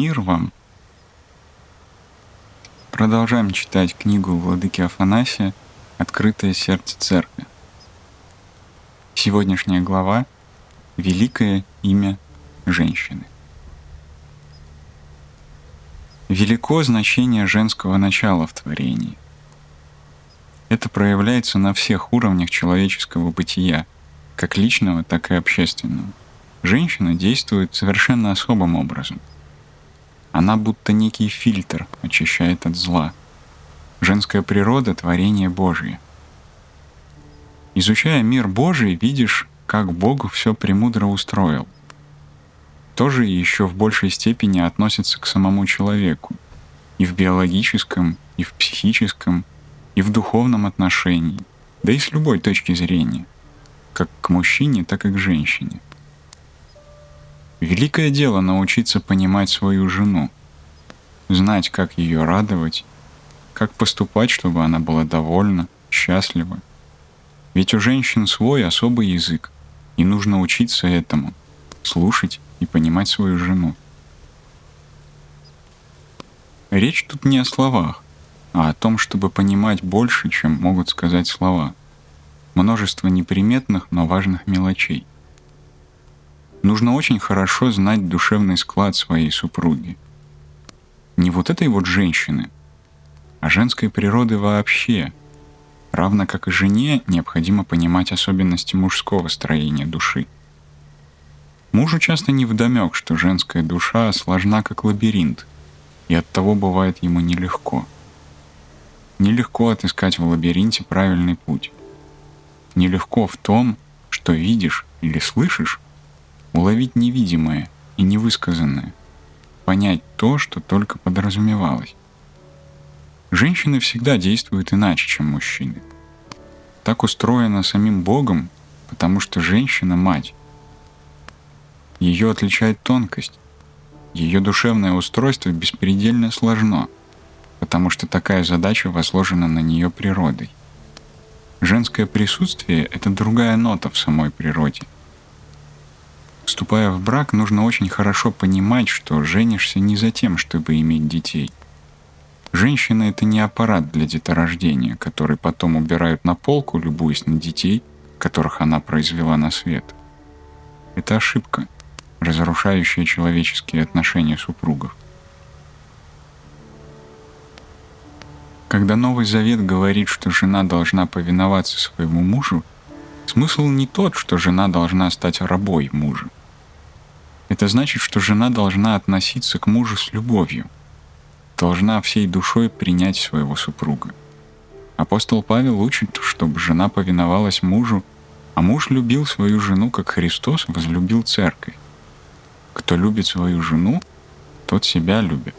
Мир вам! Продолжаем читать книгу Владыки Афанасия «Открытое сердце церкви». Сегодняшняя глава «Великое имя женщины». Велико значение женского начала в творении. Это проявляется на всех уровнях человеческого бытия, как личного, так и общественного. Женщина действует совершенно особым образом. Она будто некий фильтр очищает от зла. Женская природа — творение Божье. Изучая мир Божий, видишь, как Бог все премудро устроил. Тоже еще в большей степени относится к самому человеку. И в биологическом, и в психическом, и в духовном отношении, да и с любой точки зрения, как к мужчине, так и к женщине — Великое дело научиться понимать свою жену, знать, как ее радовать, как поступать, чтобы она была довольна, счастлива. Ведь у женщин свой особый язык, и нужно учиться этому, слушать и понимать свою жену. Речь тут не о словах, а о том, чтобы понимать больше, чем могут сказать слова. Множество неприметных, но важных мелочей. Нужно очень хорошо знать душевный склад своей супруги. Не вот этой вот женщины, а женской природы вообще. Равно как и жене необходимо понимать особенности мужского строения души. Мужу часто не вдомек, что женская душа сложна как лабиринт, и оттого бывает ему нелегко. Нелегко отыскать в лабиринте правильный путь. Нелегко в том, что видишь или слышишь, уловить невидимое и невысказанное, понять то, что только подразумевалось. Женщины всегда действуют иначе, чем мужчины. Так устроено самим Богом, потому что женщина — мать. Ее отличает тонкость. Ее душевное устройство беспредельно сложно, потому что такая задача возложена на нее природой. Женское присутствие — это другая нота в самой природе — Вступая в брак, нужно очень хорошо понимать, что женишься не за тем, чтобы иметь детей. Женщина — это не аппарат для деторождения, который потом убирают на полку, любуясь на детей, которых она произвела на свет. Это ошибка, разрушающая человеческие отношения супругов. Когда Новый Завет говорит, что жена должна повиноваться своему мужу, смысл не тот, что жена должна стать рабой мужа. Это значит, что жена должна относиться к мужу с любовью, должна всей душой принять своего супруга. Апостол Павел учит, чтобы жена повиновалась мужу, а муж любил свою жену, как Христос возлюбил церковь. Кто любит свою жену, тот себя любит.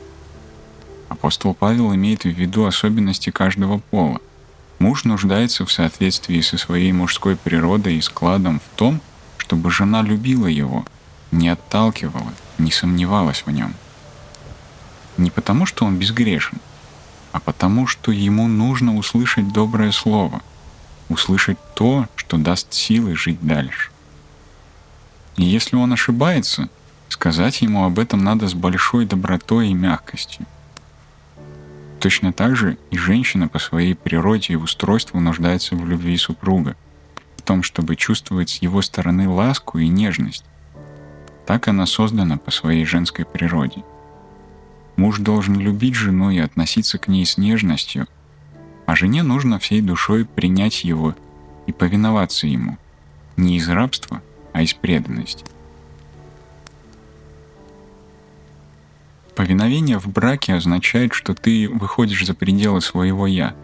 Апостол Павел имеет в виду особенности каждого пола. Муж нуждается в соответствии со своей мужской природой и складом в том, чтобы жена любила его – не отталкивала, не сомневалась в нем. Не потому, что он безгрешен, а потому, что ему нужно услышать доброе слово, услышать то, что даст силы жить дальше. И если он ошибается, сказать ему об этом надо с большой добротой и мягкостью. Точно так же и женщина по своей природе и устройству нуждается в любви супруга, в том, чтобы чувствовать с его стороны ласку и нежность, так она создана по своей женской природе. Муж должен любить жену и относиться к ней с нежностью, а жене нужно всей душой принять его и повиноваться ему, не из рабства, а из преданности. Повиновение в браке означает, что ты выходишь за пределы своего «я»,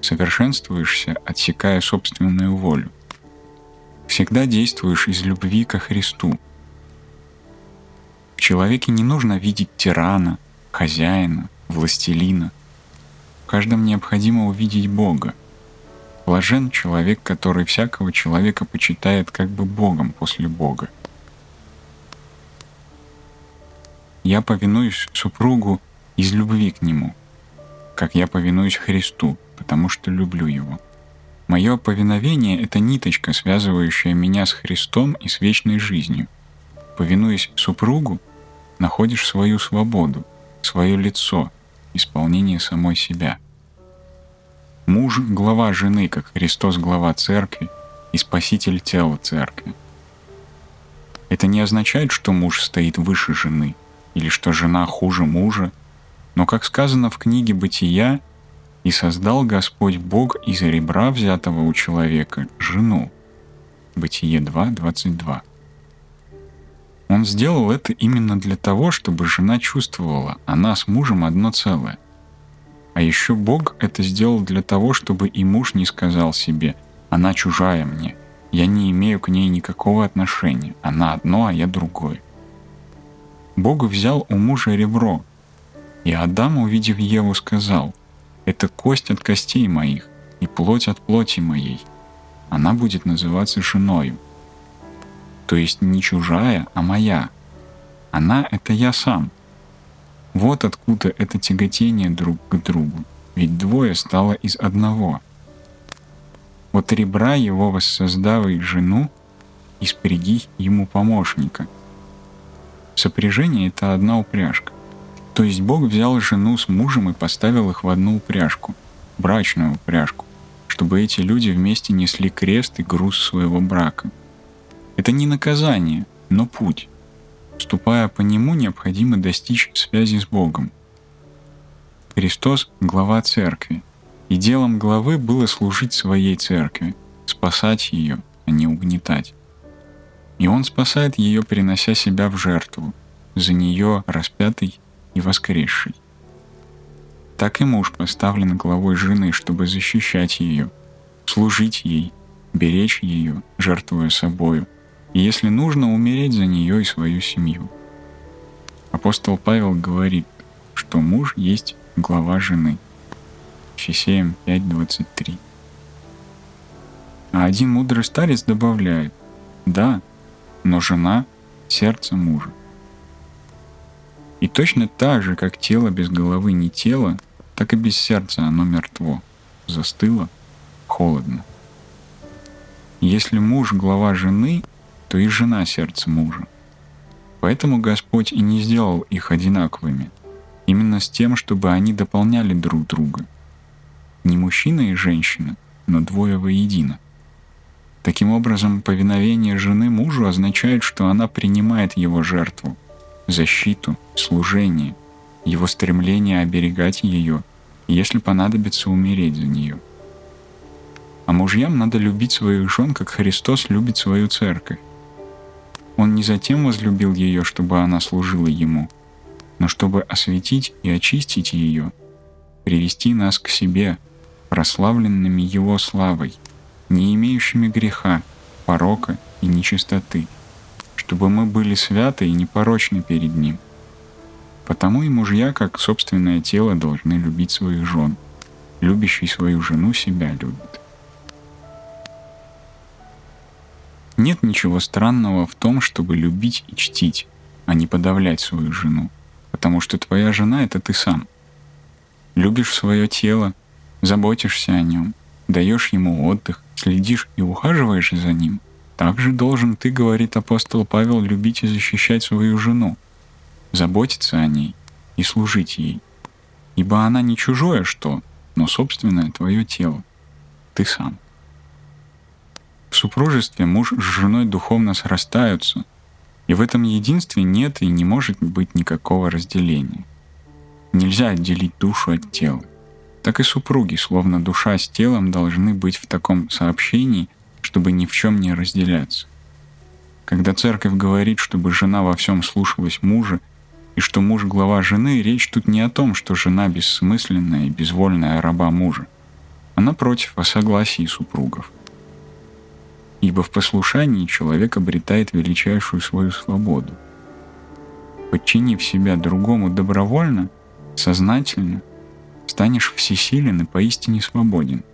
совершенствуешься, отсекая собственную волю. Всегда действуешь из любви ко Христу – человеке не нужно видеть тирана, хозяина, властелина. В каждом необходимо увидеть Бога. Блажен человек, который всякого человека почитает как бы Богом после Бога. Я повинуюсь супругу из любви к нему, как я повинуюсь Христу, потому что люблю его. Мое повиновение — это ниточка, связывающая меня с Христом и с вечной жизнью. Повинуясь супругу, находишь свою свободу, свое лицо, исполнение самой себя. Муж — глава жены, как Христос — глава церкви и спаситель тела церкви. Это не означает, что муж стоит выше жены или что жена хуже мужа, но, как сказано в книге «Бытия», «И создал Господь Бог из ребра, взятого у человека, жену». Бытие 2, 22. Он сделал это именно для того, чтобы жена чувствовала, она с мужем одно целое. А еще Бог это сделал для того, чтобы и муж не сказал себе «она чужая мне», я не имею к ней никакого отношения. Она одно, а я другое. Бог взял у мужа ребро, и Адам, увидев Еву, сказал, «Это кость от костей моих и плоть от плоти моей. Она будет называться женою». То есть не чужая, а моя. Она — это я сам. Вот откуда это тяготение друг к другу. Ведь двое стало из одного — от ребра его воссоздавай жену и спряги ему помощника. Сопряжение — это одна упряжка. То есть Бог взял жену с мужем и поставил их в одну упряжку, брачную упряжку, чтобы эти люди вместе несли крест и груз своего брака. Это не наказание, но путь. Ступая по нему, необходимо достичь связи с Богом. Христос — глава церкви — и делом главы было служить своей церкви, спасать ее, а не угнетать. И он спасает ее, принося себя в жертву, за нее распятый и воскресший. Так и муж поставлен главой жены, чтобы защищать ее, служить ей, беречь ее, жертвуя собою, и если нужно, умереть за нее и свою семью. Апостол Павел говорит, что муж есть глава жены – Фисеям 5.23. А один мудрый старец добавляет, да, но жена — сердце мужа. И точно так же, как тело без головы не тело, так и без сердца оно мертво, застыло, холодно. Если муж — глава жены, то и жена — сердце мужа. Поэтому Господь и не сделал их одинаковыми, именно с тем, чтобы они дополняли друг друга — не мужчина и женщина, но двое воедино. Таким образом, повиновение жены мужу означает, что она принимает его жертву, защиту, служение, его стремление оберегать ее, если понадобится умереть за нее. А мужьям надо любить своих жен, как Христос любит свою церковь. Он не затем возлюбил ее, чтобы она служила ему, но чтобы осветить и очистить ее, привести нас к себе – прославленными Его славой, не имеющими греха, порока и нечистоты, чтобы мы были святы и непорочны перед Ним. Потому и мужья, как собственное тело, должны любить своих жен. Любящий свою жену себя любит. Нет ничего странного в том, чтобы любить и чтить, а не подавлять свою жену, потому что твоя жена — это ты сам. Любишь свое тело, заботишься о нем, даешь ему отдых, следишь и ухаживаешь за ним, также должен ты, говорит апостол Павел, любить и защищать свою жену, заботиться о ней и служить ей. Ибо она не чужое что, но собственное твое тело. Ты сам. Супружестве муж с женой духовно срастаются, и в этом единстве нет и не может быть никакого разделения. Нельзя отделить душу от тела так и супруги, словно душа с телом, должны быть в таком сообщении, чтобы ни в чем не разделяться. Когда церковь говорит, чтобы жена во всем слушалась мужа, и что муж глава жены, речь тут не о том, что жена бессмысленная и безвольная раба мужа, а напротив, о согласии супругов. Ибо в послушании человек обретает величайшую свою свободу. Подчинив себя другому добровольно, сознательно – станешь всесилен и поистине свободен.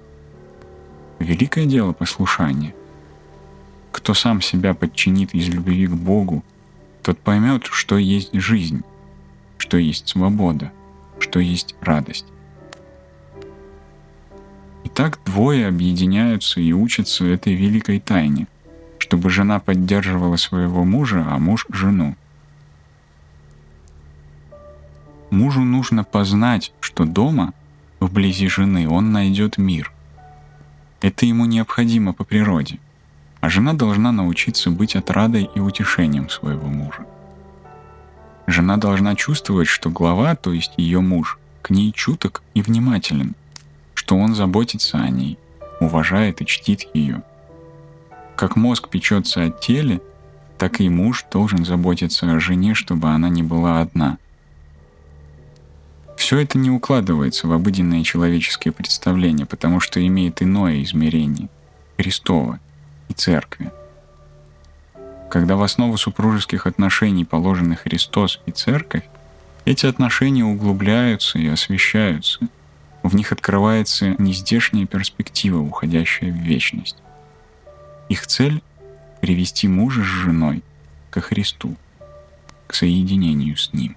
Великое дело послушания. Кто сам себя подчинит из любви к Богу, тот поймет, что есть жизнь, что есть свобода, что есть радость. Итак, двое объединяются и учатся этой великой тайне, чтобы жена поддерживала своего мужа, а муж — жену. Мужу нужно познать, что дома, вблизи жены, он найдет мир. Это ему необходимо по природе. А жена должна научиться быть отрадой и утешением своего мужа. Жена должна чувствовать, что глава, то есть ее муж, к ней чуток и внимателен, что он заботится о ней, уважает и чтит ее. Как мозг печется о теле, так и муж должен заботиться о жене, чтобы она не была одна. Все это не укладывается в обыденные человеческие представления, потому что имеет иное измерение – Христово и Церкви. Когда в основу супружеских отношений положены Христос и Церковь, эти отношения углубляются и освещаются. В них открывается нездешняя перспектива, уходящая в вечность. Их цель — привести мужа с женой ко Христу, к соединению с Ним.